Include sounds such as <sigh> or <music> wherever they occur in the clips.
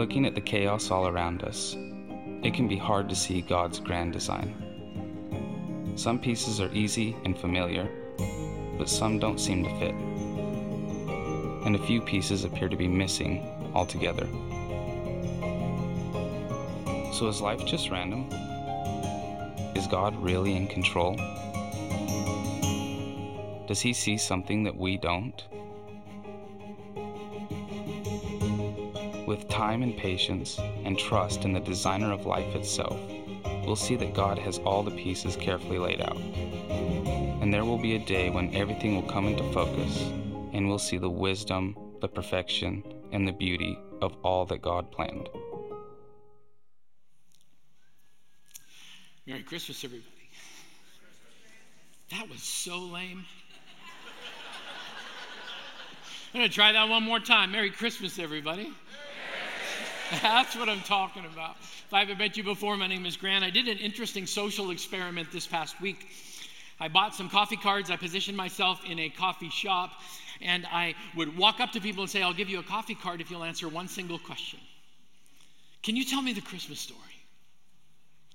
Looking at the chaos all around us, it can be hard to see God's grand design. Some pieces are easy and familiar, but some don't seem to fit. And a few pieces appear to be missing altogether. So is life just random? Is God really in control? Does he see something that we don't? Time and patience and trust in the designer of life itself, we'll see that God has all the pieces carefully laid out. And there will be a day when everything will come into focus and we'll see the wisdom, the perfection, and the beauty of all that God planned. Merry Christmas, everybody. That was so lame. I'm going to try that one more time. Merry Christmas, everybody. <laughs> That's what I'm talking about. If I haven't met you before, my name is Grant. I did an interesting social experiment this past week. I bought some coffee cards. I positioned myself in a coffee shop, and I would walk up to people and say, I'll give you a coffee card if you'll answer one single question. Can you tell me the Christmas story?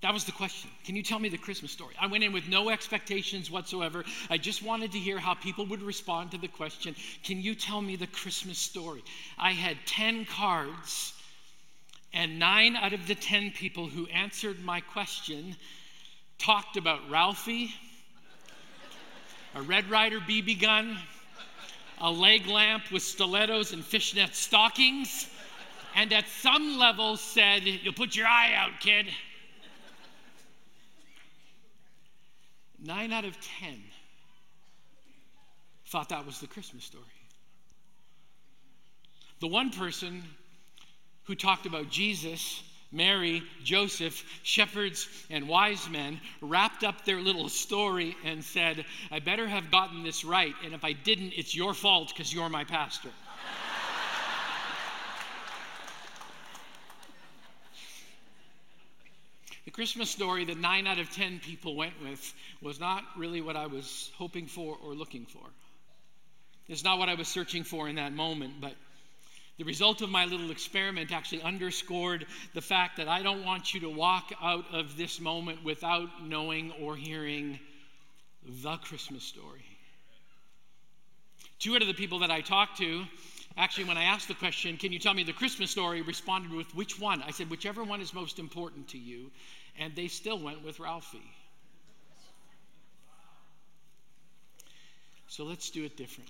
That was the question. Can you tell me the Christmas story? I went in with no expectations whatsoever. I just wanted to hear how people would respond to the question Can you tell me the Christmas story? I had 10 cards, and nine out of the 10 people who answered my question talked about Ralphie, a Red Ryder BB gun, a leg lamp with stilettos and fishnet stockings, and at some level said, You'll put your eye out, kid. Nine out of 10 thought that was the Christmas story. The one person who talked about Jesus, Mary, Joseph, shepherds, and wise men wrapped up their little story and said, I better have gotten this right, and if I didn't, it's your fault because you're my pastor. The Christmas story that nine out of 10 people went with was not really what I was hoping for or looking for. It's not what I was searching for in that moment, but the result of my little experiment actually underscored the fact that I don't want you to walk out of this moment without knowing or hearing the Christmas story. Two out of the people that I talked to, actually, when I asked the question, Can you tell me the Christmas story? responded with, Which one? I said, Whichever one is most important to you. And they still went with Ralphie. So let's do it different.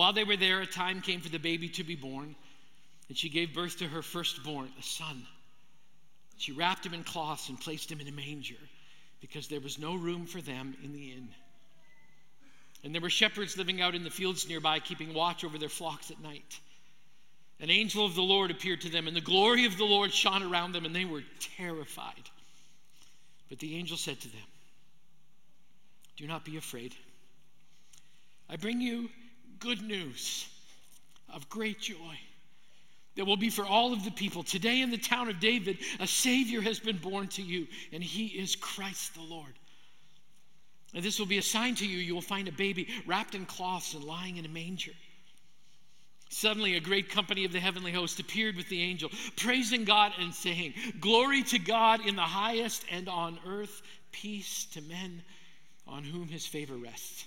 While they were there, a time came for the baby to be born, and she gave birth to her firstborn, a son. She wrapped him in cloths and placed him in a manger because there was no room for them in the inn. And there were shepherds living out in the fields nearby, keeping watch over their flocks at night. An angel of the Lord appeared to them, and the glory of the Lord shone around them, and they were terrified. But the angel said to them, Do not be afraid. I bring you good news of great joy that will be for all of the people. Today in the town of David, a Savior has been born to you, and he is Christ the Lord. And this will be a sign to you. You will find a baby wrapped in cloths and lying in a manger. Suddenly, a great company of the heavenly host appeared with the angel, praising God and saying, Glory to God in the highest, and on earth, peace to men on whom his favor rests.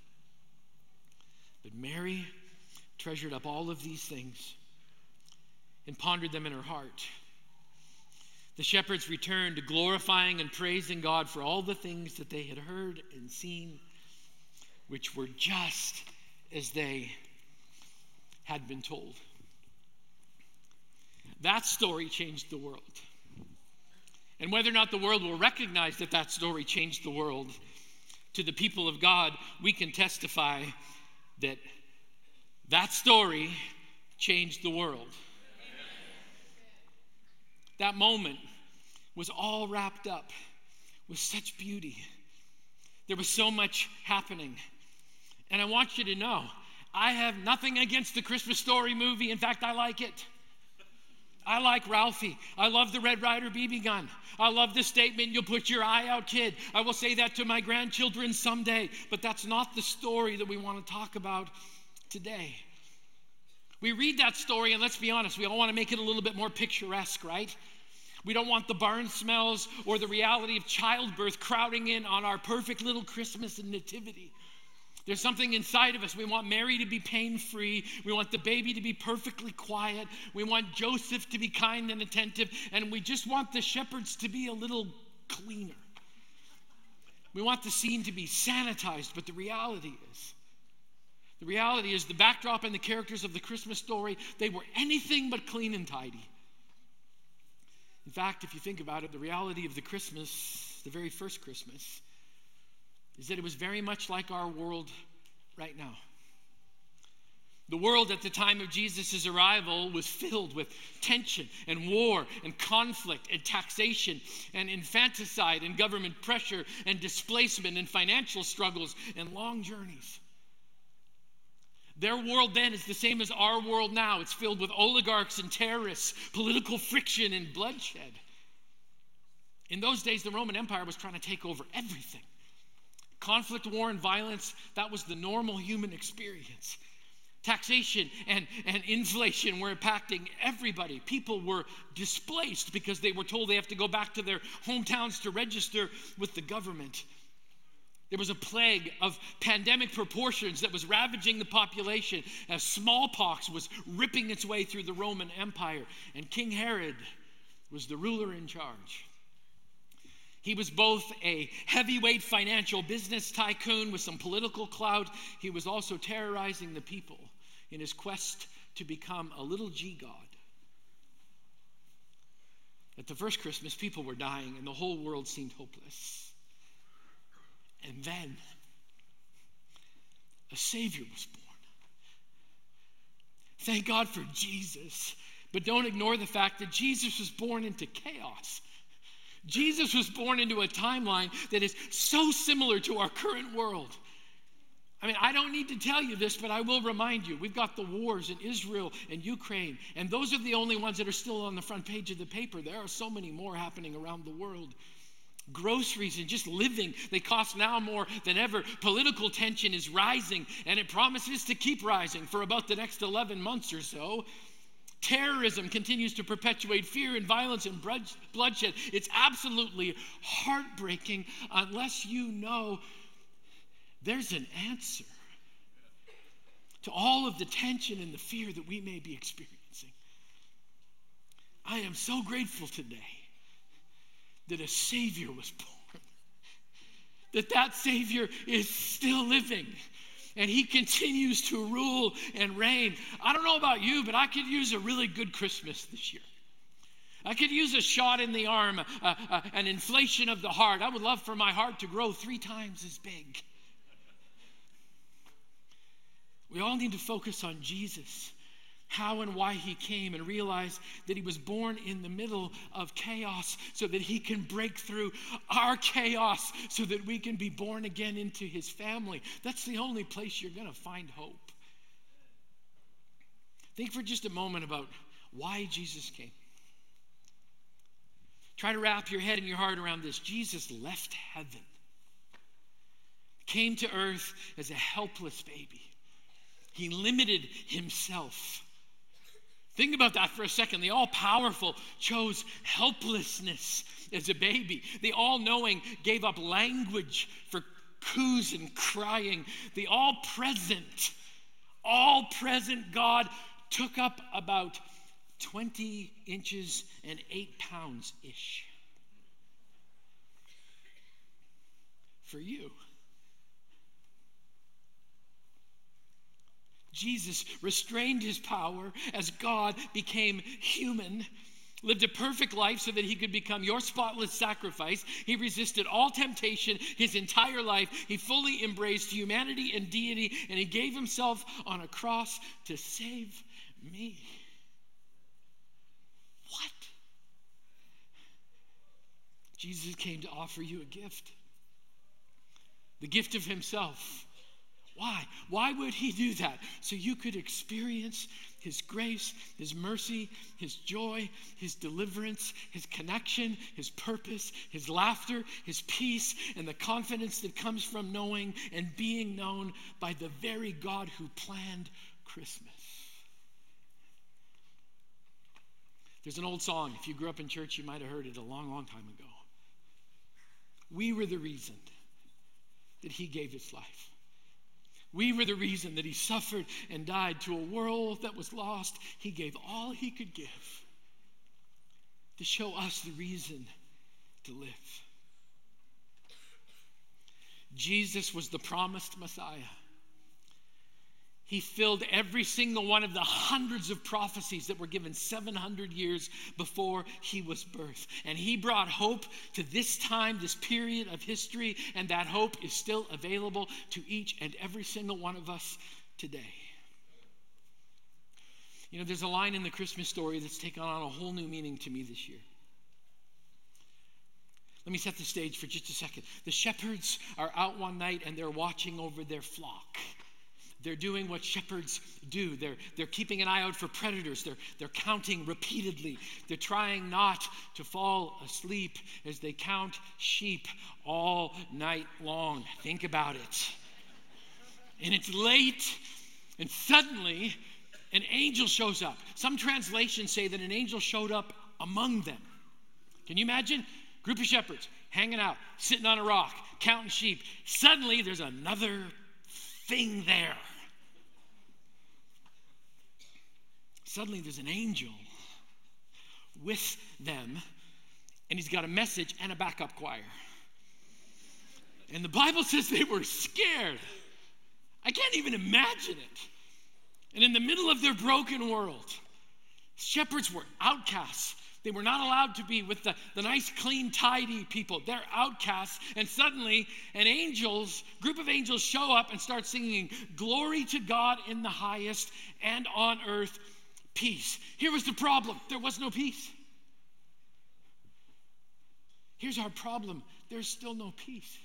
But Mary treasured up all of these things and pondered them in her heart. The shepherds returned, glorifying and praising God for all the things that they had heard and seen, which were just as they had been told. That story changed the world. And whether or not the world will recognize that that story changed the world, to the people of God, we can testify that that story changed the world. That moment was all wrapped up with such beauty. There was so much happening. And I want you to know, I have nothing against the Christmas Story movie. In fact, I like it. I like Ralphie. I love the Red Ryder BB gun. I love the statement, you'll put your eye out, kid. I will say that to my grandchildren someday, but that's not the story that we want to talk about today. We read that story, and let's be honest, we all want to make it a little bit more picturesque, right? We don't want the barn smells or the reality of childbirth crowding in on our perfect little Christmas and nativity. There's something inside of us. We want Mary to be pain free. We want the baby to be perfectly quiet. We want Joseph to be kind and attentive. And we just want the shepherds to be a little cleaner. We want the scene to be sanitized. But the reality is, the reality is the backdrop and the characters of the Christmas story, they were anything but clean and tidy. In fact, if you think about it, the reality of the Christmas, the very first Christmas, is that it was very much like our world right now. The world at the time of Jesus' arrival was filled with tension and war and conflict and taxation and infanticide and government pressure and displacement and financial struggles and long journeys. Their world then is the same as our world now. It's filled with oligarchs and terrorists, political friction and bloodshed. In those days, the Roman Empire was trying to take over everything. Conflict, war, and violence, that was the normal human experience. Taxation and, and inflation were impacting everybody. People were displaced because they were told they have to go back to their hometowns to register with the government. There was a plague of pandemic proportions that was ravaging the population as smallpox was ripping its way through the Roman Empire, and King Herod was the ruler in charge. He was both a heavyweight financial business tycoon with some political clout. He was also terrorizing the people in his quest to become a little g god. At the first Christmas, people were dying and the whole world seemed hopeless. And then a Savior was born. Thank God for Jesus. But don't ignore the fact that Jesus was born into chaos. Jesus was born into a timeline that is so similar to our current world. I mean, I don't need to tell you this, but I will remind you. We've got the wars in Israel and Ukraine, and those are the only ones that are still on the front page of the paper. There are so many more happening around the world. Groceries and just living, they cost now more than ever. Political tension is rising, and it promises to keep rising for about the next 11 months or so. Terrorism continues to perpetuate fear and violence and bloodshed. It's absolutely heartbreaking unless you know there's an answer to all of the tension and the fear that we may be experiencing. I am so grateful today that a Savior was born, that that Savior is still living and he continues to rule and reign. I don't know about you, but I could use a really good Christmas this year. I could use a shot in the arm, uh, uh, an inflation of the heart. I would love for my heart to grow three times as big. We all need to focus on Jesus how and why he came and realize that he was born in the middle of chaos so that he can break through our chaos so that we can be born again into his family. That's the only place you're going to find hope. Think for just a moment about why Jesus came. Try to wrap your head and your heart around this. Jesus left heaven, came to earth as a helpless baby. He limited himself Think about that for a second. The all powerful chose helplessness as a baby. The all knowing gave up language for coos and crying. The all present, all present God took up about 20 inches and 8 pounds ish. For you. Jesus restrained his power as God became human, lived a perfect life so that he could become your spotless sacrifice. He resisted all temptation his entire life. He fully embraced humanity and deity, and he gave himself on a cross to save me. What? Jesus came to offer you a gift the gift of himself why? Why would he do that? So you could experience his grace, his mercy, his joy, his deliverance, his connection, his purpose, his laughter, his peace, and the confidence that comes from knowing and being known by the very God who planned Christmas. There's an old song. If you grew up in church, you might have heard it a long, long time ago. We were the reason that he gave his life. We were the reason that he suffered and died to a world that was lost. He gave all he could give to show us the reason to live. Jesus was the promised Messiah. He filled every single one of the hundreds of prophecies that were given 700 years before he was birthed. And he brought hope to this time, this period of history, and that hope is still available to each and every single one of us today. You know, there's a line in the Christmas story that's taken on a whole new meaning to me this year. Let me set the stage for just a second. The shepherds are out one night and they're watching over their flock. They're doing what shepherds do. They're, they're keeping an eye out for predators. They're, they're counting repeatedly. They're trying not to fall asleep as they count sheep all night long. Think about it. And it's late, and suddenly an angel shows up. Some translations say that an angel showed up among them. Can you imagine? Group of shepherds hanging out, sitting on a rock, counting sheep. Suddenly there's another thing there. Suddenly there's an angel with them, and he's got a message and a backup choir. And the Bible says they were scared. I can't even imagine it. And in the middle of their broken world, shepherds were outcasts. They were not allowed to be with the, the nice, clean, tidy people. They're outcasts. And suddenly, an angels, group of angels show up and start singing, Glory to God in the highest and on earth, peace. Here was the problem there was no peace. Here's our problem there's still no peace.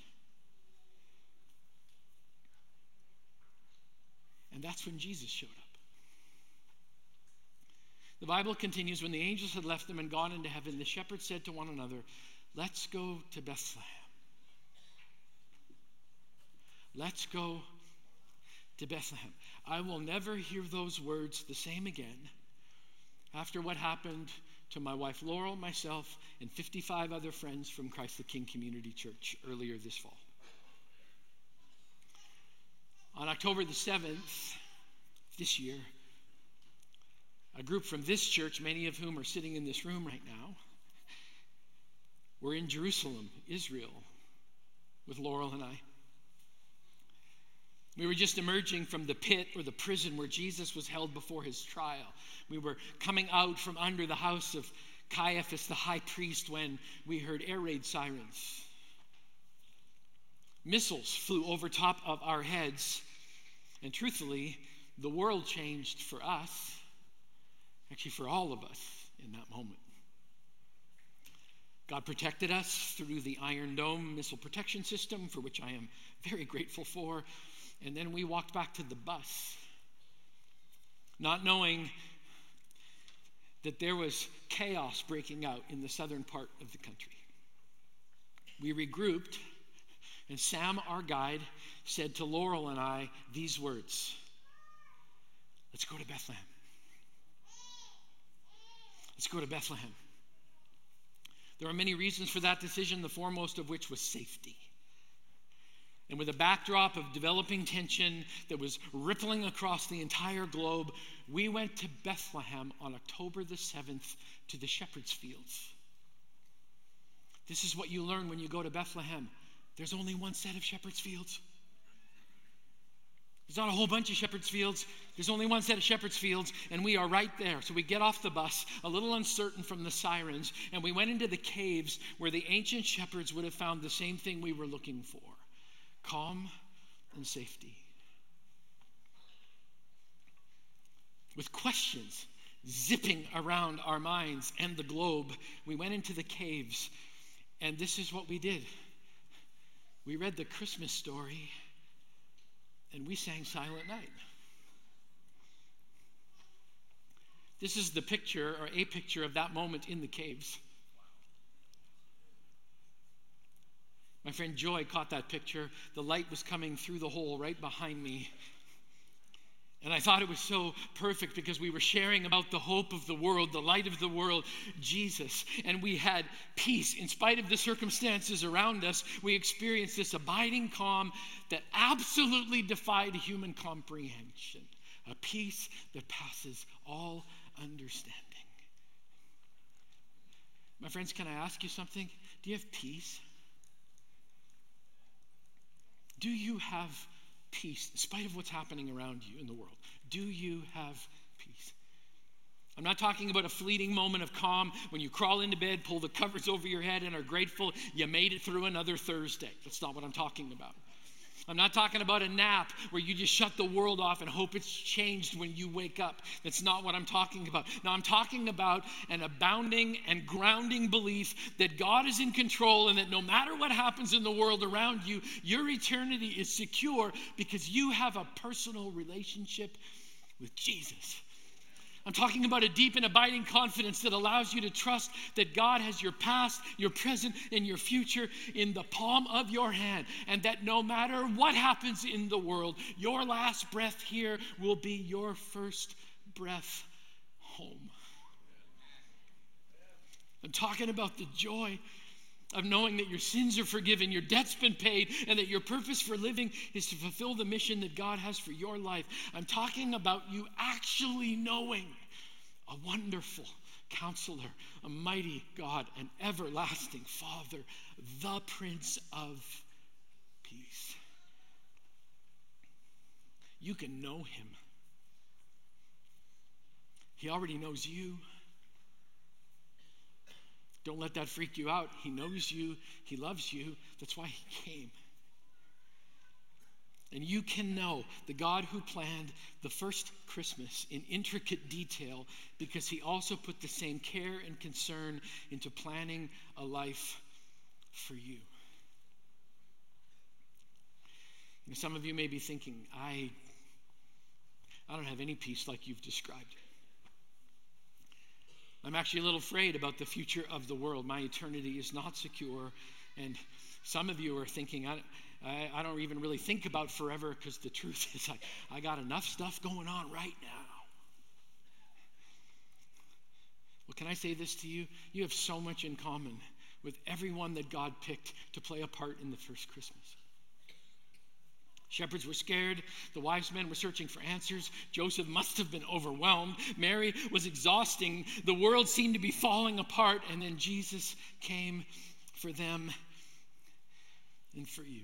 And that's when Jesus showed up. The Bible continues when the angels had left them and gone into heaven, the shepherds said to one another, Let's go to Bethlehem. Let's go to Bethlehem. I will never hear those words the same again after what happened to my wife Laurel, myself, and 55 other friends from Christ the King Community Church earlier this fall. On October the 7th this year, a group from this church, many of whom are sitting in this room right now, were in Jerusalem, Israel, with Laurel and I. We were just emerging from the pit or the prison where Jesus was held before his trial. We were coming out from under the house of Caiaphas, the high priest, when we heard air raid sirens. Missiles flew over top of our heads, and truthfully, the world changed for us, actually, for all of us in that moment. God protected us through the Iron Dome missile protection system, for which I am very grateful for. And then we walked back to the bus, not knowing that there was chaos breaking out in the southern part of the country. We regrouped, and Sam, our guide, said to Laurel and I these words Let's go to Bethlehem. Let's go to Bethlehem. There are many reasons for that decision, the foremost of which was safety. And with a backdrop of developing tension that was rippling across the entire globe, we went to Bethlehem on October the 7th to the shepherd's fields. This is what you learn when you go to Bethlehem there's only one set of shepherd's fields. There's not a whole bunch of shepherd's fields. There's only one set of shepherd's fields, and we are right there. So we get off the bus, a little uncertain from the sirens, and we went into the caves where the ancient shepherds would have found the same thing we were looking for calm and safety. With questions zipping around our minds and the globe, we went into the caves, and this is what we did. We read the Christmas story and we sang Silent Night. This is the picture or a picture of that moment in the caves. My friend Joy caught that picture. The light was coming through the hole right behind me. And I thought it was so perfect because we were sharing about the hope of the world, the light of the world, Jesus. And we had peace. In spite of the circumstances around us, we experienced this abiding calm that absolutely defied human comprehension. A peace that passes all understanding. My friends, can I ask you something? Do you have peace? Do you have peace in spite of what's happening around you in the world? Do you have peace? I'm not talking about a fleeting moment of calm when you crawl into bed, pull the covers over your head, and are grateful you made it through another Thursday. That's not what I'm talking about. I'm not talking about a nap where you just shut the world off and hope it's changed when you wake up. That's not what I'm talking about. Now, I'm talking about an abounding and grounding belief that God is in control and that no matter what happens in the world around you, your eternity is secure because you have a personal relationship with Jesus. I'm talking about a deep and abiding confidence that allows you to trust that God has your past, your present, and your future in the palm of your hand, and that no matter what happens in the world, your last breath here will be your first breath home. I'm talking about the joy of knowing that your sins are forgiven, your debt's been paid, and that your purpose for living is to fulfill the mission that God has for your life. I'm talking about you actually knowing a wonderful counselor, a mighty God, an everlasting Father, the Prince of Peace. You can know him. He already knows you. Don't let that freak you out. He knows you, He loves you. That's why He came. And you can know the God who planned the first Christmas in intricate detail because He also put the same care and concern into planning a life for you. some of you may be thinking, I, I don't have any peace like you've described. I'm actually a little afraid about the future of the world. My eternity is not secure. And some of you are thinking, I, I, don't even really think about forever because the truth <laughs> is, I, I got enough stuff going on right now. Well, can I say this to you? You have so much in common with everyone that God picked to play a part in the first Christmas. Shepherds were scared. The wise men were searching for answers. Joseph must have been overwhelmed. Mary was exhausting. The world seemed to be falling apart. And then Jesus came for them and for you.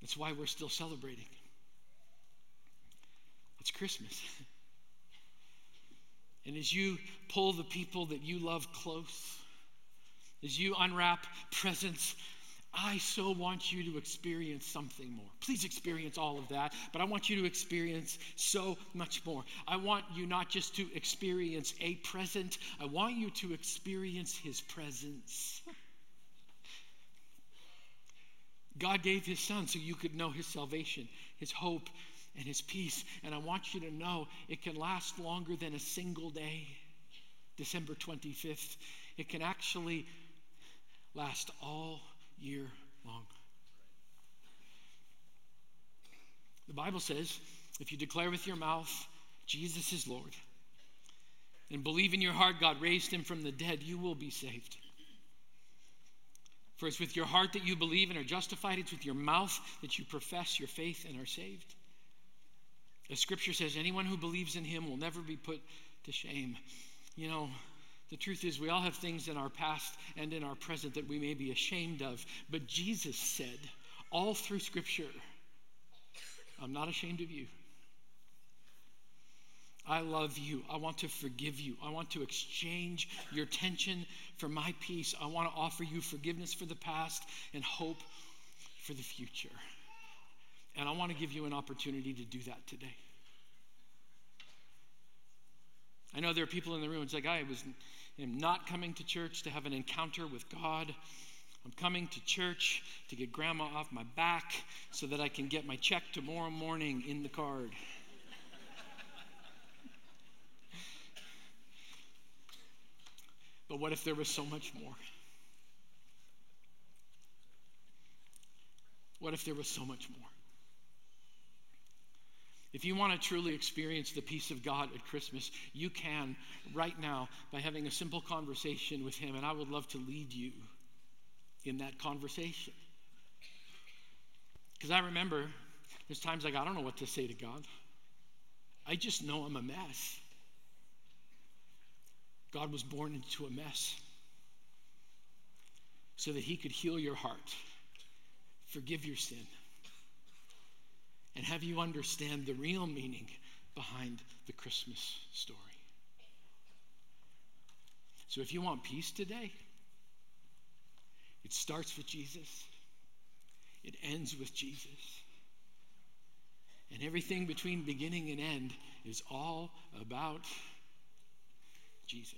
That's why we're still celebrating. It's Christmas. <laughs> and as you pull the people that you love close, as you unwrap presents I so want you to experience something more. Please experience all of that, but I want you to experience so much more. I want you not just to experience a present, I want you to experience His presence. God gave His Son so you could know His salvation, His hope, and His peace. And I want you to know it can last longer than a single day, December 25th. It can actually last all year long. The Bible says if you declare with your mouth, Jesus is Lord, and believe in your heart God raised him from the dead, you will be saved. For it's with your heart that you believe and are justified, it's with your mouth that you profess your faith and are saved. As scripture says, anyone who believes in him will never be put to shame. You know, the truth is, we all have things in our past and in our present that we may be ashamed of. But Jesus said, all through scripture, I'm not ashamed of you. I love you. I want to forgive you. I want to exchange your tension for my peace. I want to offer you forgiveness for the past and hope for the future. And I want to give you an opportunity to do that today. I know there are people in the room, it's like I was am not coming to church to have an encounter with God. I'm coming to church to get grandma off my back so that I can get my check tomorrow morning in the card. but what if there was so much more? What if there was so much more? If you want to truly experience the peace of God at Christmas, you can right now by having a simple conversation with Him, and I would love to lead you in that conversation. Because I remember there's times like, I don't know what to say to God. I just know I'm a mess. God was born into a mess so that He could heal your heart, forgive your sin and have you understand the real meaning behind the Christmas story. So if you want peace today, it starts with Jesus, it ends with Jesus. And everything between beginning and end is all about Jesus.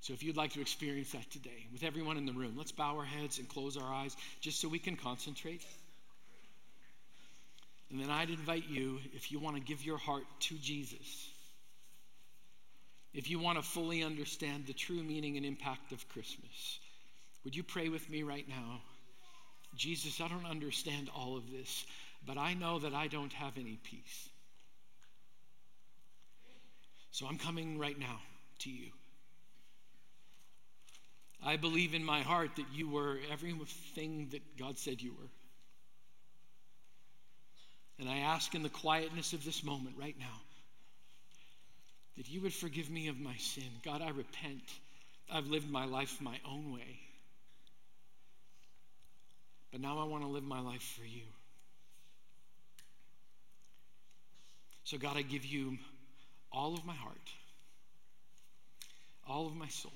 So if you'd like to experience that today with everyone in the room, let's bow our heads and close our eyes just so we can concentrate. And then I'd invite you, if you want to give your heart to Jesus, if you want to fully understand the true meaning and impact of Christmas, would you pray with me right now? Jesus, I don't understand all of this, but I know that I don't have any peace. So I'm coming right now to you. I believe in my heart that you were everything that God said you were. And I ask in the quietness of this moment right now that you would forgive me of my sin. God, I repent. I've lived my life my own way. But now I want to live my life for you. So, God, I give you all of my heart, all of my soul,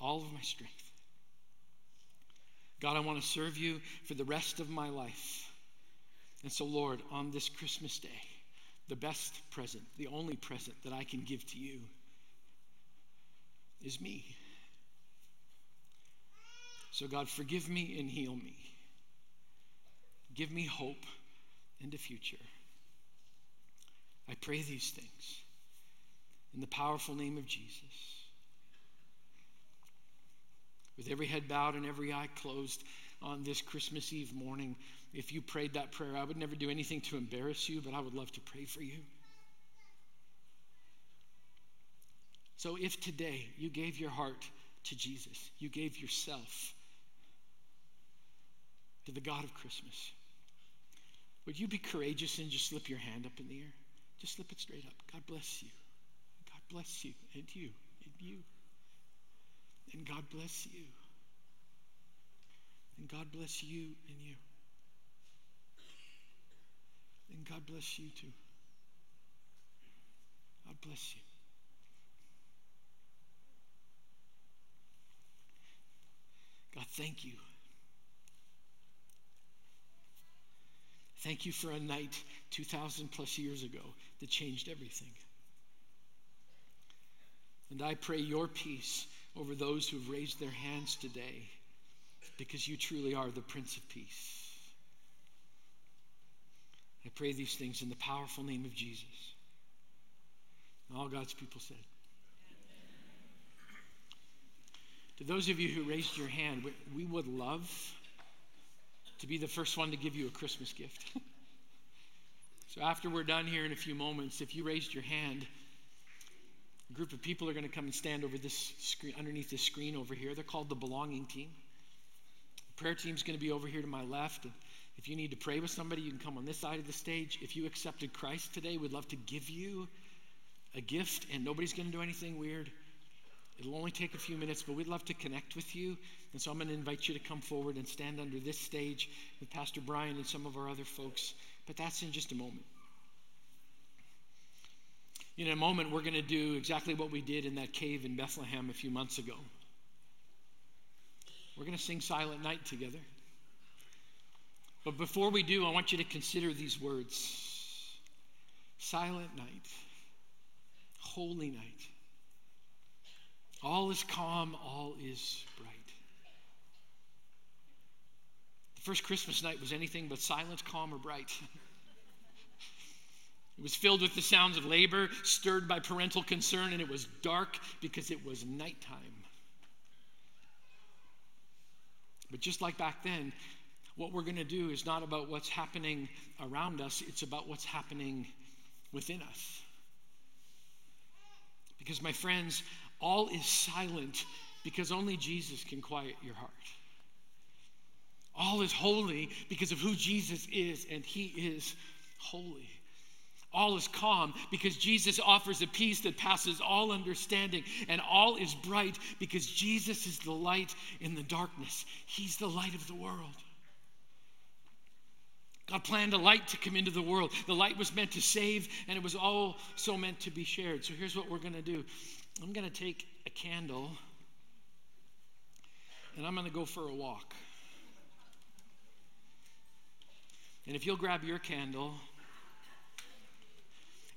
all of my strength. God, I want to serve you for the rest of my life. And so, Lord, on this Christmas day, the best present, the only present that I can give to you is me. So, God, forgive me and heal me. Give me hope and a future. I pray these things in the powerful name of Jesus. With every head bowed and every eye closed on this Christmas Eve morning, if you prayed that prayer. I would never do anything to embarrass you, but I would love to pray for you. So if today you gave your heart to Jesus, you gave yourself to the God of Christmas, would you be courageous and just slip your hand up in the air? Just slip it straight up. God bless you. God bless you and you and you. And God bless you. And God bless you and you. And God bless you too. God bless you. God, thank you. Thank you for a night 2,000 plus years ago that changed everything. And I pray your peace over those who've raised their hands today because you truly are the Prince of Peace. I pray these things in the powerful name of Jesus. And all God's people said. To those of you who raised your hand, we would love to be the first one to give you a Christmas gift. <laughs> so after we're done here in a few moments, if you raised your hand, a group of people are going to come and stand over this screen, underneath this screen over here. They're called the belonging team. The prayer team's going to be over here to my left. And If you need to pray with somebody, you can come on this side of the stage. If you accepted Christ today, we'd love to give you a gift, and nobody's going to do anything weird. It'll only take a few minutes, but we'd love to connect with you. And so I'm going to invite you to come forward and stand under this stage with Pastor Brian and some of our other folks. But that's in just a moment. In a moment, we're going to do exactly what we did in that cave in Bethlehem a few months ago. We're going to sing Silent Night together. But before we do, I want you to consider these words Silent night, holy night. All is calm, all is bright. The first Christmas night was anything but silent, calm, or bright. <laughs> it was filled with the sounds of labor, stirred by parental concern, and it was dark because it was nighttime. But just like back then, what we're going to do is not about what's happening around us, it's about what's happening within us. Because, my friends, all is silent because only Jesus can quiet your heart. All is holy because of who Jesus is, and He is holy. All is calm because Jesus offers a peace that passes all understanding. And all is bright because Jesus is the light in the darkness. He's the light of the world. God planned a light to come into the world. The light was meant to save, and it was also meant to be shared. So here's what we're going to do I'm going to take a candle, and I'm going to go for a walk. And if you'll grab your candle,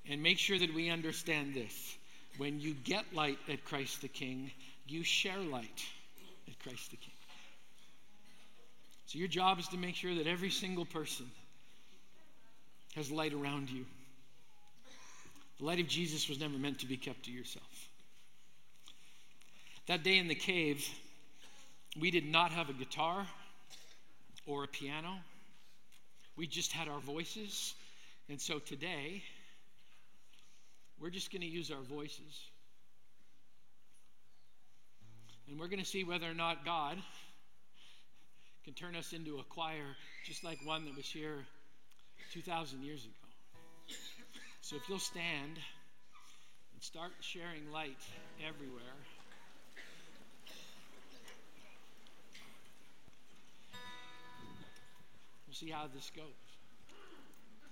and make sure that we understand this. When you get light at Christ the King, you share light at Christ the King. So your job is to make sure that every single person has light around you. The light of Jesus was never meant to be kept to yourself. That day in the cave, we did not have a guitar or a piano. We just had our voices. And so today, we're just going to use our voices. And we're going to see whether or not God can turn us into a choir just like one that was here 2,000 years ago. So if you'll stand and start sharing light everywhere. We'll see how this goes.